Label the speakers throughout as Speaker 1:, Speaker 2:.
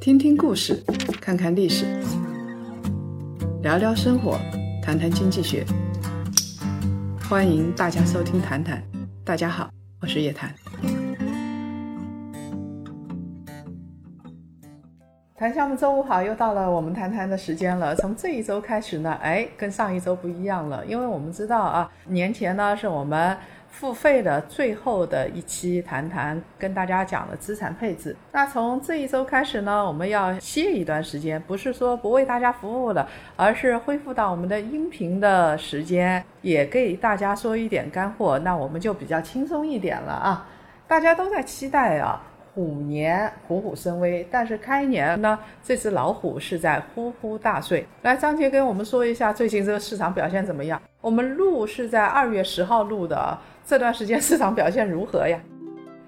Speaker 1: 听听故事，看看历史，聊聊生活，谈谈经济学。欢迎大家收听《谈谈》，大家好，我是叶檀。谈项目周五好，又到了我们谈谈的时间了。从这一周开始呢，哎，跟上一周不一样了，因为我们知道啊，年前呢是我们。付费的最后的一期谈谈，跟大家讲了资产配置。那从这一周开始呢，我们要歇一段时间，不是说不为大家服务了，而是恢复到我们的音频的时间，也给大家说一点干货。那我们就比较轻松一点了啊！大家都在期待啊，虎年虎虎生威，但是开年呢，这只老虎是在呼呼大睡。来，张杰跟我们说一下最近这个市场表现怎么样？我们录是在二月十号录的。这段时间市场表现如何呀？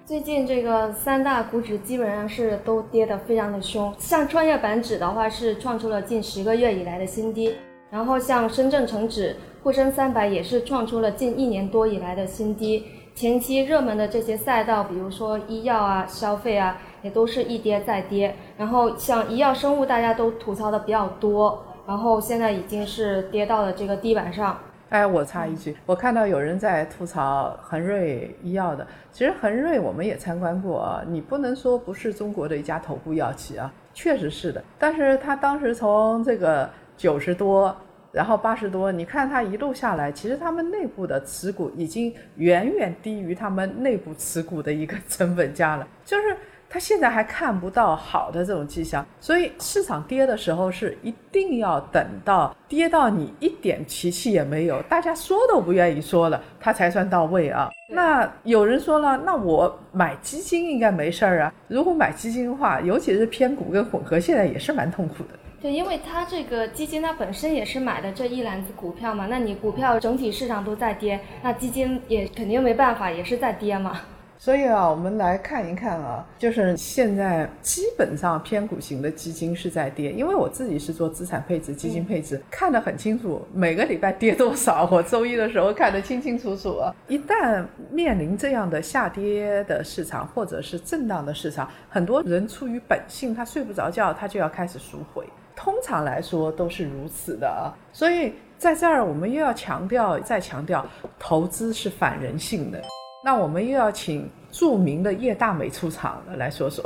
Speaker 2: 最近这个三大股指基本上是都跌得非常的凶，像创业板指的话是创出了近十个月以来的新低，然后像深圳成指、沪深三百也是创出了近一年多以来的新低。前期热门的这些赛道，比如说医药啊、消费啊，也都是一跌再跌。然后像医药生物，大家都吐槽的比较多，然后现在已经是跌到了这个地板上。
Speaker 1: 哎，我插一句，我看到有人在吐槽恒瑞医药的。其实恒瑞我们也参观过啊，你不能说不是中国的一家头部药企啊，确实是的。但是它当时从这个九十多，然后八十多，你看它一路下来，其实他们内部的持股已经远远低于他们内部持股的一个成本价了，就是。他现在还看不到好的这种迹象，所以市场跌的时候是一定要等到跌到你一点脾气也没有，大家说都不愿意说了，它才算到位啊。那有人说了，那我买基金应该没事儿啊。如果买基金的话，尤其是偏股跟混合，现在也是蛮痛苦的。
Speaker 2: 对，因为它这个基金它本身也是买的这一篮子股票嘛，那你股票整体市场都在跌，那基金也肯定没办法，也是在跌嘛。
Speaker 1: 所以啊，我们来看一看啊，就是现在基本上偏股型的基金是在跌，因为我自己是做资产配置、基金配置，看得很清楚，每个礼拜跌多少，我周一的时候看得清清楚楚啊。一旦面临这样的下跌的市场或者是震荡的市场，很多人出于本性，他睡不着觉，他就要开始赎回。通常来说都是如此的啊。所以在这儿，我们又要强调，再强调，投资是反人性的。那我们又要请著名的叶大美出场了，来说说。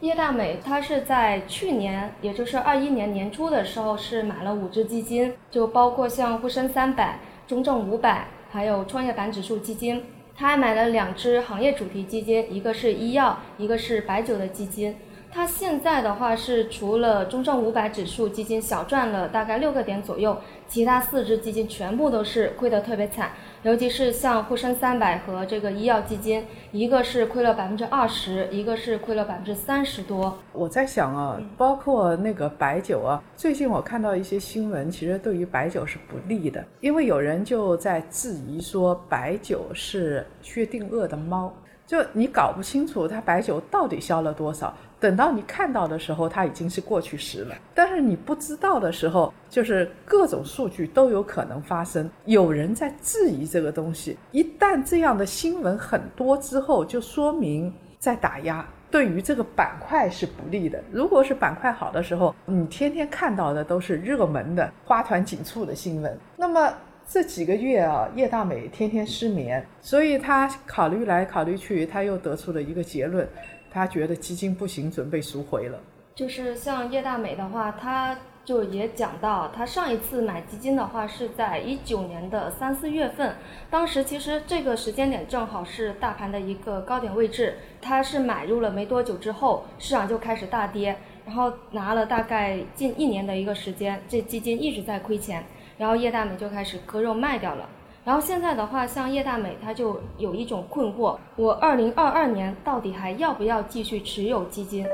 Speaker 2: 叶大美，她是在去年，也就是二一年年初的时候，是买了五只基金，就包括像沪深三百、中证五百，还有创业板指数基金。她还买了两只行业主题基金，一个是医药，一个是白酒的基金。它现在的话是除了中证五百指数基金小赚了大概六个点左右，其他四只基金全部都是亏得特别惨，尤其是像沪深三百和这个医药基金，一个是亏了百分之二十，一个是亏了百分之三十多。
Speaker 1: 我在想啊，包括那个白酒啊，最近我看到一些新闻，其实对于白酒是不利的，因为有人就在质疑说白酒是薛定谔的猫。就你搞不清楚它白酒到底销了多少，等到你看到的时候，它已经是过去时了。但是你不知道的时候，就是各种数据都有可能发生。有人在质疑这个东西，一旦这样的新闻很多之后，就说明在打压，对于这个板块是不利的。如果是板块好的时候，你天天看到的都是热门的、花团锦簇的新闻，那么。这几个月啊，叶大美天天失眠，所以他考虑来考虑去，他又得出了一个结论，他觉得基金不行，准备赎回了。
Speaker 2: 就是像叶大美的话，他就也讲到，他上一次买基金的话是在一九年的三四月份，当时其实这个时间点正好是大盘的一个高点位置，他是买入了没多久之后，市场就开始大跌，然后拿了大概近一年的一个时间，这基金一直在亏钱。然后叶大美就开始割肉卖掉了。然后现在的话，像叶大美，他就有一种困惑：我二零二二年到底还要不要继续持有基金？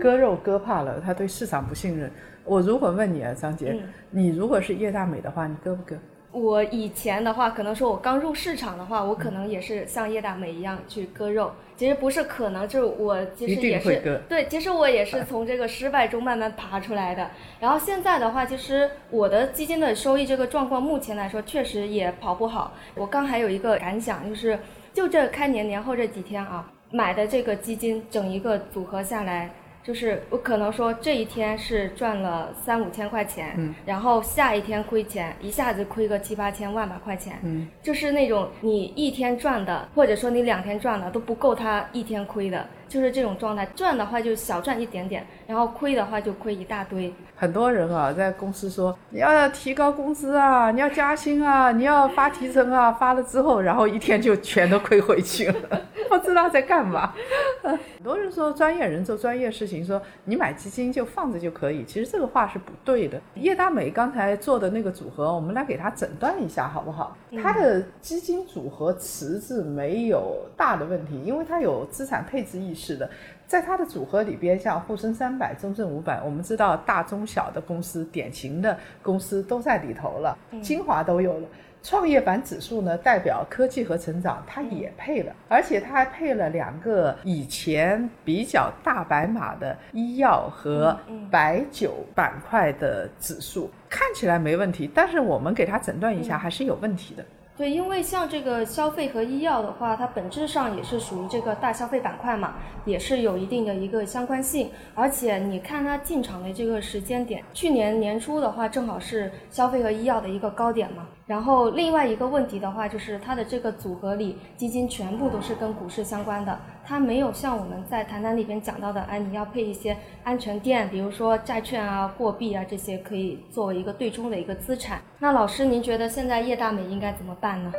Speaker 1: 割肉割怕了，他对市场不信任。我如果问你啊，张杰，你如果是叶大美的话，你割不割？
Speaker 2: 我以前的话，可能说我刚入市场的话，我可能也是像叶大美一样去割肉。其实不是可能，就是我其实也是对，其实我也是从这个失败中慢慢爬出来的。然后现在的话，其实我的基金的收益这个状况，目前来说确实也跑不好。我刚还有一个感想，就是就这开年年后这几天啊，买的这个基金整一个组合下来。就是我可能说这一天是赚了三五千块钱，
Speaker 1: 嗯，
Speaker 2: 然后下一天亏钱，一下子亏个七八千万把块钱，
Speaker 1: 嗯，
Speaker 2: 就是那种你一天赚的，或者说你两天赚的都不够他一天亏的，就是这种状态。赚的话就小赚一点点，然后亏的话就亏一大堆。
Speaker 1: 很多人啊，在公司说你要提高工资啊，你要加薪啊，你要发提成啊，发了之后，然后一天就全都亏回去了，不知道在干嘛。很多人说专业人做专业事情，说你买基金就放着就可以，其实这个话是不对的。叶大美刚才做的那个组合，我们来给他诊断一下好不好？他的基金组合池子没有大的问题，因为他有资产配置意识的。在它的组合里边，像沪深三百、中证五百，我们知道大中小的公司、典型的公司都在里头了，精华都有了。创业板指数呢，代表科技和成长，它也配了，而且它还配了两个以前比较大白马的医药和白酒板块的指数，看起来没问题，但是我们给它诊断一下，还是有问题的。
Speaker 2: 对，因为像这个消费和医药的话，它本质上也是属于这个大消费板块嘛，也是有一定的一个相关性。而且你看它进场的这个时间点，去年年初的话，正好是消费和医药的一个高点嘛。然后另外一个问题的话，就是它的这个组合里基金全部都是跟股市相关的，它没有像我们在谈谈里边讲到的，哎，你要配一些安全垫，比如说债券啊、货币啊这些，可以作为一个对冲的一个资产。那老师，您觉得现在叶大美应该怎么办呢？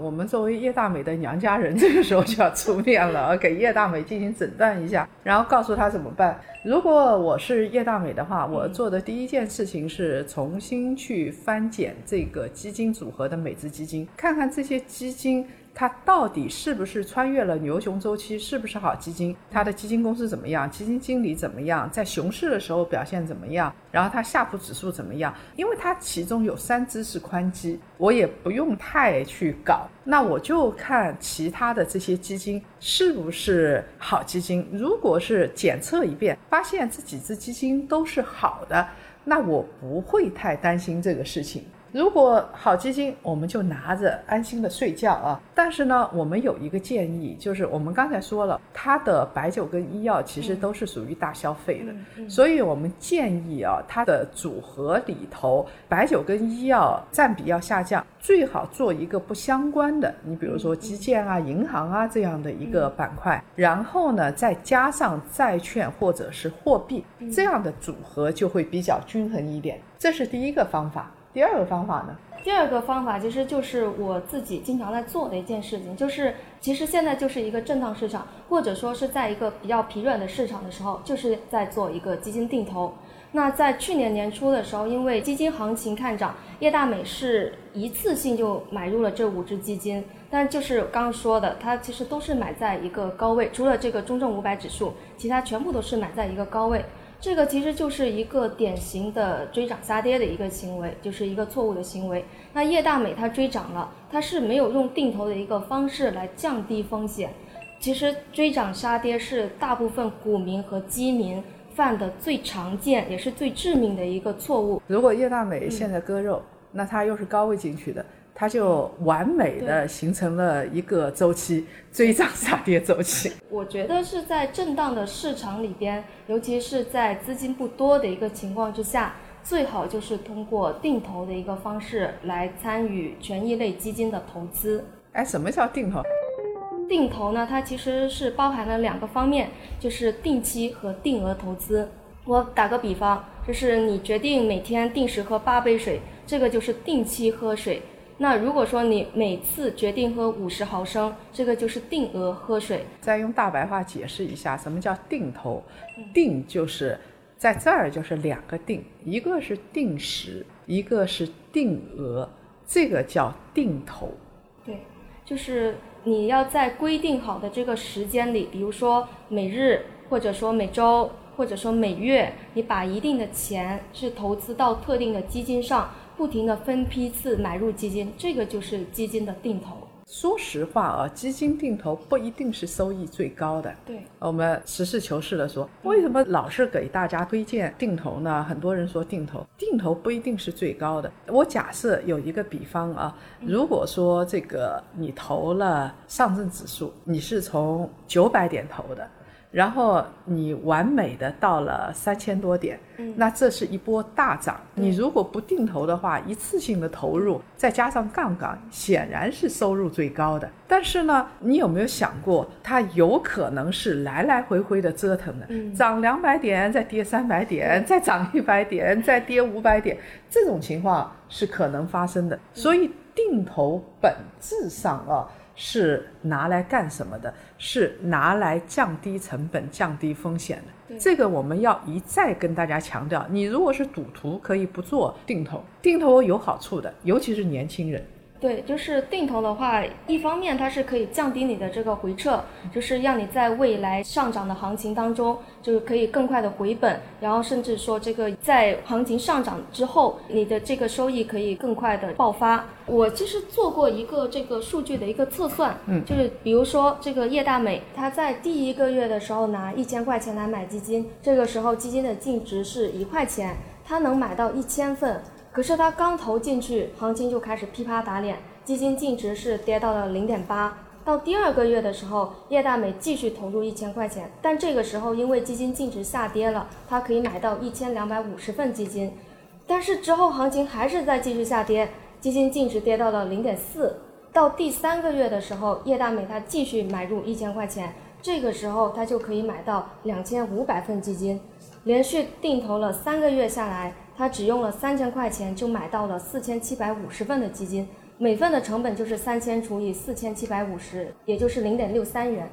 Speaker 1: 我们作为叶大美的娘家人，这个时候就要出面了，给叶大美进行诊断一下，然后告诉她怎么办。如果我是叶大美的话，我做的第一件事情是重新去翻检这个基金组合的每只基金，看看这些基金。它到底是不是穿越了牛熊周期？是不是好基金？它的基金公司怎么样？基金经理怎么样？在熊市的时候表现怎么样？然后它下普指数怎么样？因为它其中有三只是宽基，我也不用太去搞，那我就看其他的这些基金是不是好基金。如果是检测一遍，发现这几只基金都是好的，那我不会太担心这个事情。如果好基金，我们就拿着安心的睡觉啊。但是呢，我们有一个建议，就是我们刚才说了，它的白酒跟医药其实都是属于大消费的，所以我们建议啊，它的组合里头白酒跟医药占比要下降，最好做一个不相关的，你比如说基建啊、银行啊这样的一个板块，然后呢再加上债券或者是货币，这样的组合就会比较均衡一点。这是第一个方法。第二个方法呢？
Speaker 2: 第二个方法其实就是我自己经常在做的一件事情，就是其实现在就是一个震荡市场，或者说是在一个比较疲软的市场的时候，就是在做一个基金定投。那在去年年初的时候，因为基金行情看涨，叶大美是一次性就买入了这五只基金，但就是刚刚说的，它其实都是买在一个高位，除了这个中证五百指数，其他全部都是买在一个高位。这个其实就是一个典型的追涨杀跌的一个行为，就是一个错误的行为。那叶大美她追涨了，她是没有用定投的一个方式来降低风险。其实追涨杀跌是大部分股民和基民犯的最常见也是最致命的一个错误。
Speaker 1: 如果叶大美现在割肉，那它又是高位进去的。它就完美的形成了一个周期，追涨杀跌周期。
Speaker 2: 我觉得是在震荡的市场里边，尤其是在资金不多的一个情况之下，最好就是通过定投的一个方式来参与权益类基金的投资。
Speaker 1: 哎，什么叫定投？
Speaker 2: 定投呢？它其实是包含了两个方面，就是定期和定额投资。我打个比方，就是你决定每天定时喝八杯水，这个就是定期喝水。那如果说你每次决定喝五十毫升，这个就是定额喝水。
Speaker 1: 再用大白话解释一下，什么叫定投？定就是在这儿就是两个定，一个是定时，一个是定额，这个叫定投。
Speaker 2: 对，就是你要在规定好的这个时间里，比如说每日，或者说每周，或者说每月，你把一定的钱是投资到特定的基金上。不停的分批次买入基金，这个就是基金的定投。
Speaker 1: 说实话啊，基金定投不一定是收益最高的。
Speaker 2: 对，
Speaker 1: 我们实事求是的说，为什么老是给大家推荐定投呢？很多人说定投，定投不一定是最高的。我假设有一个比方啊，如果说这个你投了上证指数，你是从九百点投的。然后你完美的到了三千多点，那这是一波大涨。你如果不定投的话，一次性的投入再加上杠杆，显然是收入最高的。但是呢，你有没有想过，它有可能是来来回回的折腾的，涨两百点，再跌三百点，再涨一百点，再跌五百点，这种情况是可能发生的。所以定投本质上啊。是拿来干什么的？是拿来降低成本、降低风险的。这个我们要一再跟大家强调。你如果是赌徒，可以不做定投，定投有好处的，尤其是年轻人。
Speaker 2: 对，就是定投的话，一方面它是可以降低你的这个回撤，就是让你在未来上涨的行情当中，就是可以更快的回本，然后甚至说这个在行情上涨之后，你的这个收益可以更快的爆发。我其实做过一个这个数据的一个测算，嗯，就是比如说这个叶大美，他在第一个月的时候拿一千块钱来买基金，这个时候基金的净值是一块钱，他能买到一千份。可是他刚投进去，行情就开始噼啪打脸，基金净值是跌到了零点八。到第二个月的时候，叶大美继续投入一千块钱，但这个时候因为基金净值下跌了，他可以买到一千两百五十份基金。但是之后行情还是在继续下跌，基金净值跌到了零点四。到第三个月的时候，叶大美他继续买入一千块钱，这个时候他就可以买到两千五百份基金，连续定投了三个月下来。他只用了三千块钱就买到了四千七百五十份的基金，每份的成本就是三千除以四千七百五十，也就是零点六三元。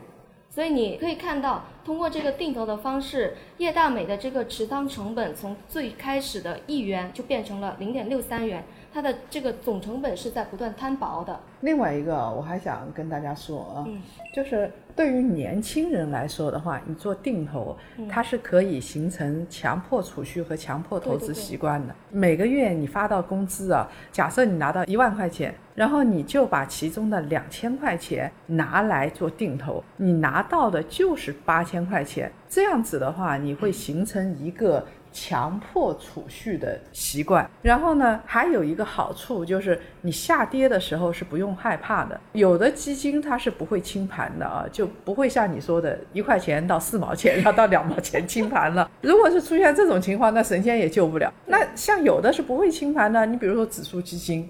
Speaker 2: 所以你可以看到，通过这个定投的方式，叶大美的这个持仓成本从最开始的一元就变成了零点六三元，它的这个总成本是在不断摊薄的。
Speaker 1: 另外一个，我还想跟大家说啊，就是。对于年轻人来说的话，你做定投，它是可以形成强迫储蓄和强迫投资习惯的。每个月你发到工资啊，假设你拿到一万块钱，然后你就把其中的两千块钱拿来做定投，你拿到的就是八千块钱。这样子的话，你会形成一个。强迫储蓄的习惯，然后呢，还有一个好处就是你下跌的时候是不用害怕的。有的基金它是不会清盘的啊，就不会像你说的一块钱到四毛钱，然后到两毛钱清盘了。如果是出现这种情况，那神仙也救不了。那像有的是不会清盘的，你比如说指数基金。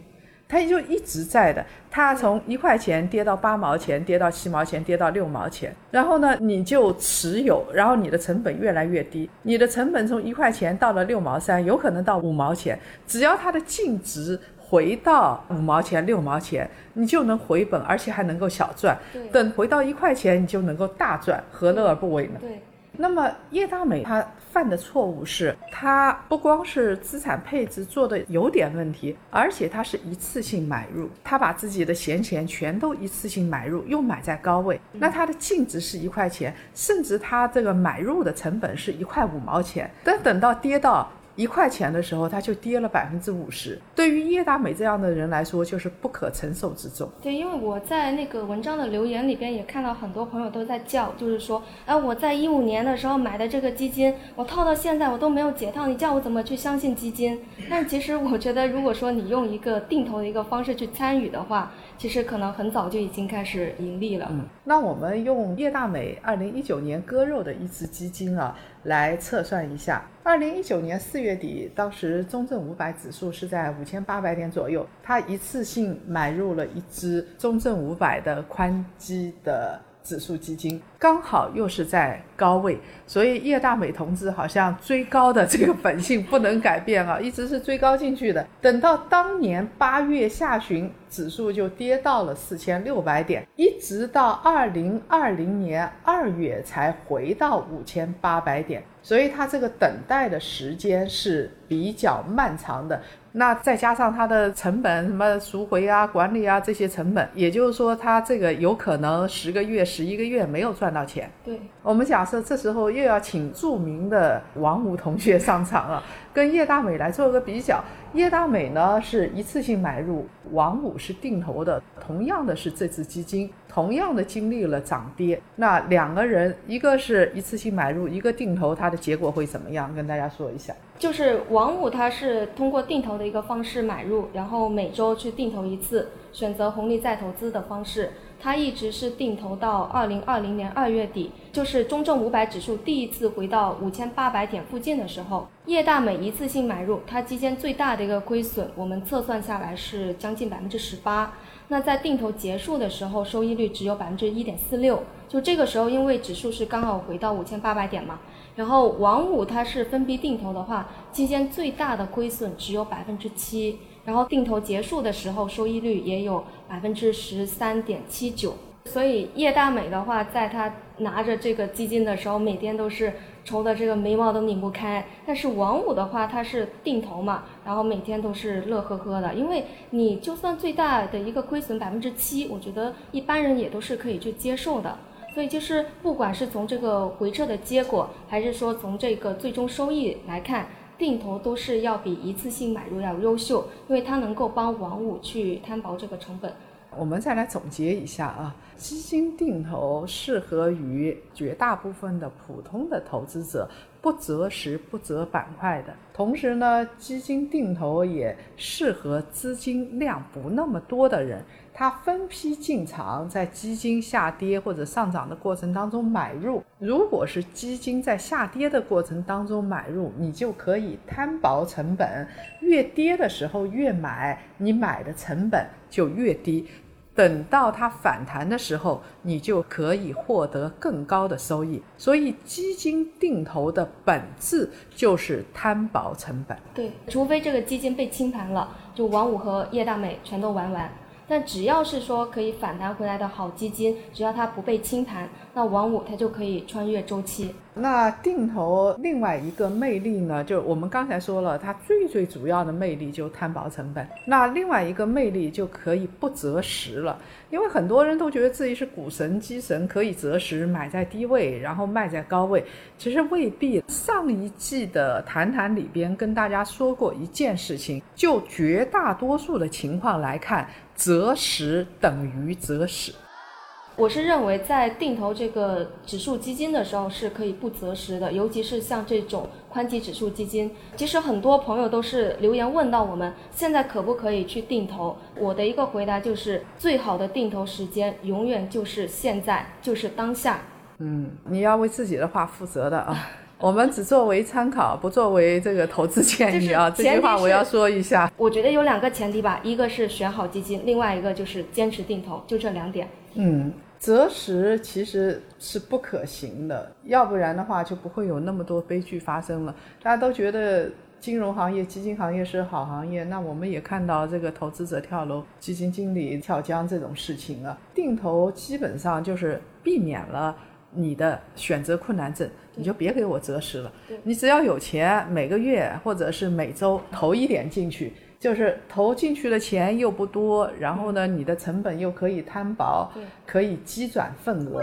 Speaker 1: 它就一直在的，它从一块钱跌到八毛钱，跌到七毛钱，跌到六毛钱，然后呢，你就持有，然后你的成本越来越低，你的成本从一块钱到了六毛三，有可能到五毛钱，只要它的净值回到五毛钱、六毛钱，你就能回本，而且还能够小赚。等回到一块钱，你就能够大赚，何乐而不为呢？
Speaker 2: 对。
Speaker 1: 那么叶大美她犯的错误是，他不光是资产配置做的有点问题，而且他是一次性买入，他把自己的闲钱全都一次性买入，又买在高位，那他的净值是一块钱，甚至他这个买入的成本是一块五毛钱，但等到跌到。一块钱的时候，它就跌了百分之五十。对于叶大美这样的人来说，就是不可承受之重。
Speaker 2: 对，因为我在那个文章的留言里边也看到很多朋友都在叫，就是说，哎，我在一五年的时候买的这个基金，我套到现在我都没有解套，你叫我怎么去相信基金？但其实我觉得，如果说你用一个定投的一个方式去参与的话，其实可能很早就已经开始盈利了。
Speaker 1: 嗯，那我们用叶大美二零一九年割肉的一只基金啊。来测算一下，二零一九年四月底，当时中证五百指数是在五千八百点左右，他一次性买入了一只中证五百的宽基的指数基金，刚好又是在高位，所以叶大美同志好像追高的这个本性不能改变啊，一直是追高进去的。等到当年八月下旬，指数就跌到了四千六百点，一直到二零二零年二月才回到五千八百点，所以它这个等待的时间是比较漫长的。那再加上它的成本，什么赎回啊、管理啊这些成本，也就是说，它这个有可能十个月、十一个月没有赚到钱。
Speaker 2: 对，
Speaker 1: 我们假设这时候又要请著名的王武同学上场了，跟叶大美来做个比较。叶大美呢是一次性买入，王武是定投的，同样的是这只基金，同样的经历了涨跌。那两个人，一个是一次性买入，一个定投，它的结果会怎么样？跟大家说一下。
Speaker 2: 就是王五，他是通过定投的一个方式买入，然后每周去定投一次，选择红利再投资的方式。他一直是定投到二零二零年二月底，就是中证五百指数第一次回到五千八百点附近的时候，叶大美一次性买入，它期间最大的一个亏损，我们测算下来是将近百分之十八。那在定投结束的时候，收益率只有百分之一点四六。就这个时候，因为指数是刚好回到五千八百点嘛。然后王五它是分批定投的话，期间最大的亏损只有百分之七，然后定投结束的时候收益率也有百分之十三点七九。所以叶大美的话，在他拿着这个基金的时候，每天都是愁的这个眉毛都拧不开。但是王五的话，他是定投嘛，然后每天都是乐呵呵的，因为你就算最大的一个亏损百分之七，我觉得一般人也都是可以去接受的。所以就是，不管是从这个回撤的结果，还是说从这个最终收益来看，定投都是要比一次性买入要优秀，因为它能够帮王五去摊薄这个成本。
Speaker 1: 我们再来总结一下啊，基金定投适合于绝大部分的普通的投资者，不择时不择板块的。同时呢，基金定投也适合资金量不那么多的人，他分批进场，在基金下跌或者上涨的过程当中买入。如果是基金在下跌的过程当中买入，你就可以摊薄成本，越跌的时候越买，你买的成本就越低。等到它反弹的时候，你就可以获得更高的收益。所以，基金定投的本质就是摊薄成本。
Speaker 2: 对，除非这个基金被清盘了，就王五和叶大美全都玩完。但只要是说可以反弹回来的好基金，只要它不被清盘，那王五它就可以穿越周期。
Speaker 1: 那定投另外一个魅力呢，就我们刚才说了，它最最主要的魅力就摊薄成本。那另外一个魅力就可以不择时了，因为很多人都觉得自己是股神基神，可以择时买在低位，然后卖在高位，其实未必。上一季的谈谈里边跟大家说过一件事情，就绝大多数的情况来看。择时等于择时，
Speaker 2: 我是认为在定投这个指数基金的时候是可以不择时的，尤其是像这种宽基指数基金。其实很多朋友都是留言问到我们现在可不可以去定投，我的一个回答就是最好的定投时间永远就是现在，就是当下。
Speaker 1: 嗯，你要为自己的话负责的啊。我们只作为参考，不作为这个投资建议啊。这句话我要说一下。
Speaker 2: 我觉得有两个前提吧，一个是选好基金，另外一个就是坚持定投，就这两点。
Speaker 1: 嗯，择时其实是不可行的，要不然的话就不会有那么多悲剧发生了。大家都觉得金融行业、基金行业是好行业，那我们也看到这个投资者跳楼、基金经理跳江这种事情了。定投基本上就是避免了。你的选择困难症，你就别给我择时了。你只要有钱，每个月或者是每周投一点进去，就是投进去的钱又不多，然后呢，你的成本又可以摊薄，可以积转份额。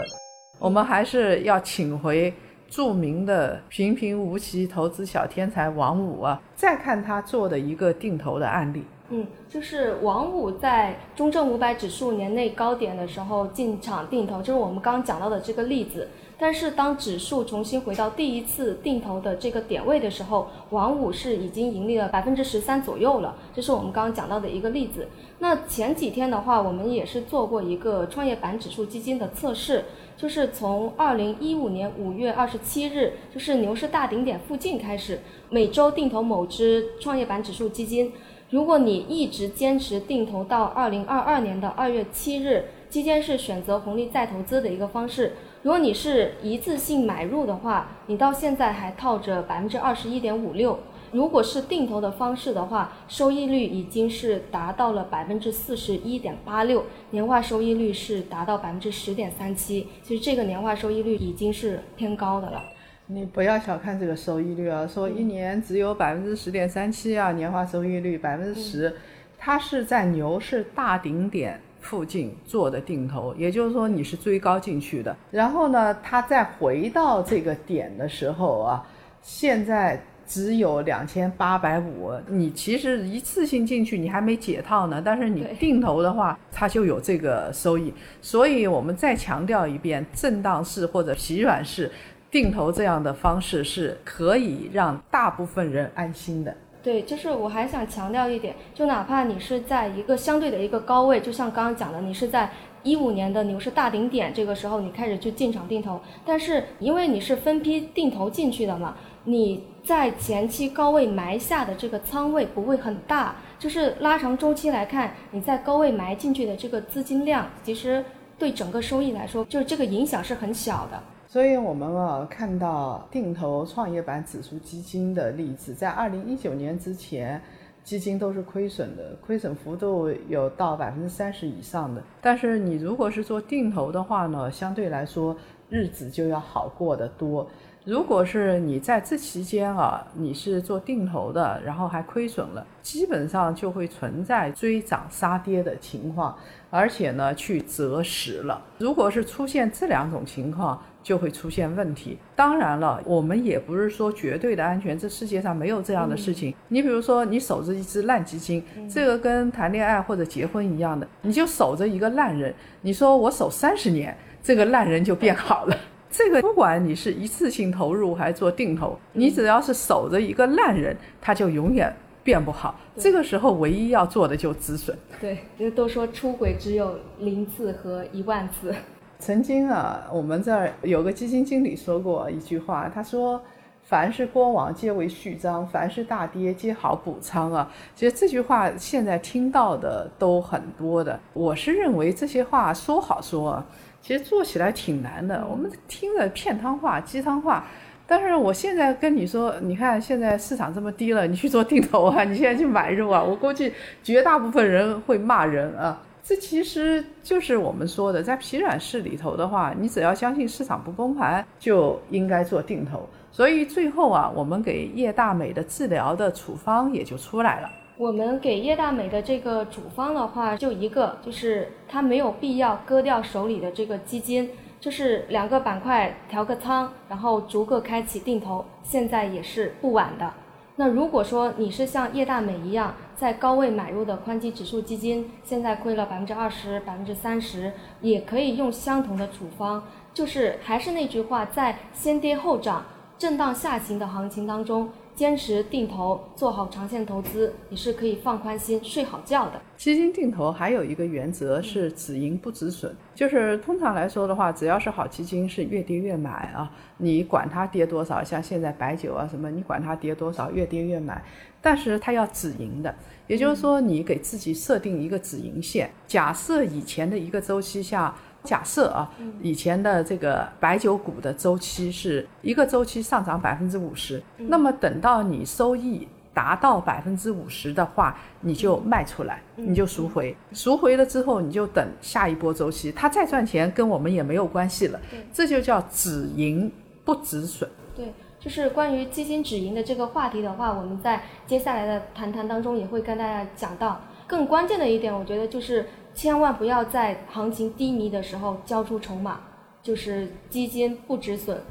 Speaker 1: 我们还是要请回著名的平平无奇投资小天才王五啊，再看他做的一个定投的案例。
Speaker 2: 嗯，就是王五在中证五百指数年内高点的时候进场定投，就是我们刚刚讲到的这个例子。但是当指数重新回到第一次定投的这个点位的时候，王五是已经盈利了百分之十三左右了，这是我们刚刚讲到的一个例子。那前几天的话，我们也是做过一个创业板指数基金的测试，就是从二零一五年五月二十七日，就是牛市大顶点附近开始，每周定投某只创业板指数基金。如果你一直坚持定投到二零二二年的二月七日，期间是选择红利再投资的一个方式。如果你是一次性买入的话，你到现在还套着百分之二十一点五六。如果是定投的方式的话，收益率已经是达到了百分之四十一点八六，年化收益率是达到百分之十点三七。其实这个年化收益率已经是偏高的了。
Speaker 1: 你不要小看这个收益率啊，说一年只有百分之十点三七啊，年化收益率百分之十，它是在牛市大顶点附近做的定投，也就是说你是追高进去的。然后呢，它再回到这个点的时候啊，现在只有两千八百五。你其实一次性进去，你还没解套呢。但是你定投的话，它就有这个收益。所以我们再强调一遍，震荡式或者疲软式定投这样的方式是可以让大部分人安心的。
Speaker 2: 对，就是我还想强调一点，就哪怕你是在一个相对的一个高位，就像刚刚讲的，你是在一五年的牛市大顶点这个时候你开始去进场定投，但是因为你是分批定投进去的嘛，你在前期高位埋下的这个仓位不会很大，就是拉长周期来看，你在高位埋进去的这个资金量，其实对整个收益来说，就是这个影响是很小的。
Speaker 1: 所以，我们啊看到定投创业板指数基金的例子，在二零一九年之前，基金都是亏损的，亏损幅度有到百分之三十以上的。但是，你如果是做定投的话呢，相对来说日子就要好过得多。如果是你在这期间啊，你是做定投的，然后还亏损了，基本上就会存在追涨杀跌的情况，而且呢去择时了。如果是出现这两种情况，就会出现问题。当然了，我们也不是说绝对的安全，这世界上没有这样的事情。你比如说，你守着一只烂基金，这个跟谈恋爱或者结婚一样的，你就守着一个烂人，你说我守三十年，这个烂人就变好了。这个不管你是一次性投入还是做定投，你只要是守着一个烂人，他就永远变不好。这个时候唯一要做的就止损。
Speaker 2: 对，都说出轨只有零次和一万次。
Speaker 1: 曾经啊，我们这儿有个基金经理说过一句话，他说：“凡是过往皆为序章，凡是大跌皆好补仓啊。”其实这句话现在听到的都很多的。我是认为这些话说好说啊。其实做起来挺难的，我们听着片汤话、鸡汤话。但是我现在跟你说，你看现在市场这么低了，你去做定投啊，你现在去买入啊，我估计绝大部分人会骂人啊。这其实就是我们说的，在疲软市里头的话，你只要相信市场不崩盘，就应该做定投。所以最后啊，我们给叶大美的治疗的处方也就出来了。
Speaker 2: 我们给叶大美的这个处方的话，就一个，就是他没有必要割掉手里的这个基金，就是两个板块调个仓，然后逐个开启定投，现在也是不晚的。那如果说你是像叶大美一样在高位买入的宽基指数基金，现在亏了百分之二十、百分之三十，也可以用相同的处方，就是还是那句话，在先跌后涨、震荡下行的行情当中。坚持定投，做好长线投资，你是可以放宽心、睡好觉的。
Speaker 1: 基金定投还有一个原则是止盈不止损，就是通常来说的话，只要是好基金是越跌越买啊，你管它跌多少，像现在白酒啊什么，你管它跌多少，越跌越买，但是它要止盈的，也就是说你给自己设定一个止盈线。假设以前的一个周期下。假设啊，以前的这个白酒股的周期是一个周期上涨百分之五十，那么等到你收益达到百分之五十的话，你就卖出来，你就赎回，赎回了之后你就等下一波周期，它再赚钱跟我们也没有关系了，这就叫止盈不止损。
Speaker 2: 对，就是关于基金止盈的这个话题的话，我们在接下来的谈谈当中也会跟大家讲到。更关键的一点，我觉得就是。千万不要在行情低迷的时候交出筹码，就是基金不止损。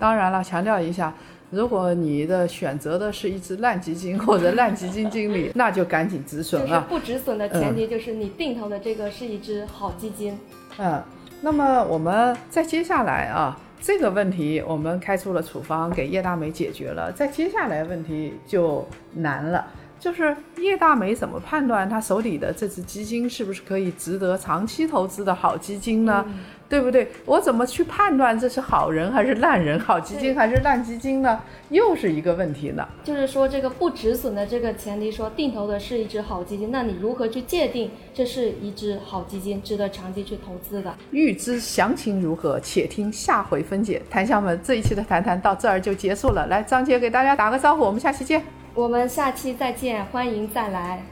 Speaker 1: 当然了，强调一下，如果你的选择的是一只烂基金或者烂基金经理，那就赶紧止损
Speaker 2: 啊！不止损的前提就是你定投的这个是一只好基金。
Speaker 1: 嗯，那么我们再接下来啊，这个问题我们开出了处方给叶大美解决了，在接下来问题就难了。就是叶大美怎么判断他手里的这只基金是不是可以值得长期投资的好基金呢？对不对？我怎么去判断这是好人还是烂人，好基金还是烂基金呢？又是一个问题呢。
Speaker 2: 就是说这个不止损的这个前提，说定投的是一只好基金，那你如何去界定这是一只好基金，值得长期去投资的？
Speaker 1: 预知详情如何，且听下回分解。檀香们，这一期的谈谈到这儿就结束了。来，张姐给大家打个招呼，我们下期见。
Speaker 2: 我们下期再见，欢迎再来。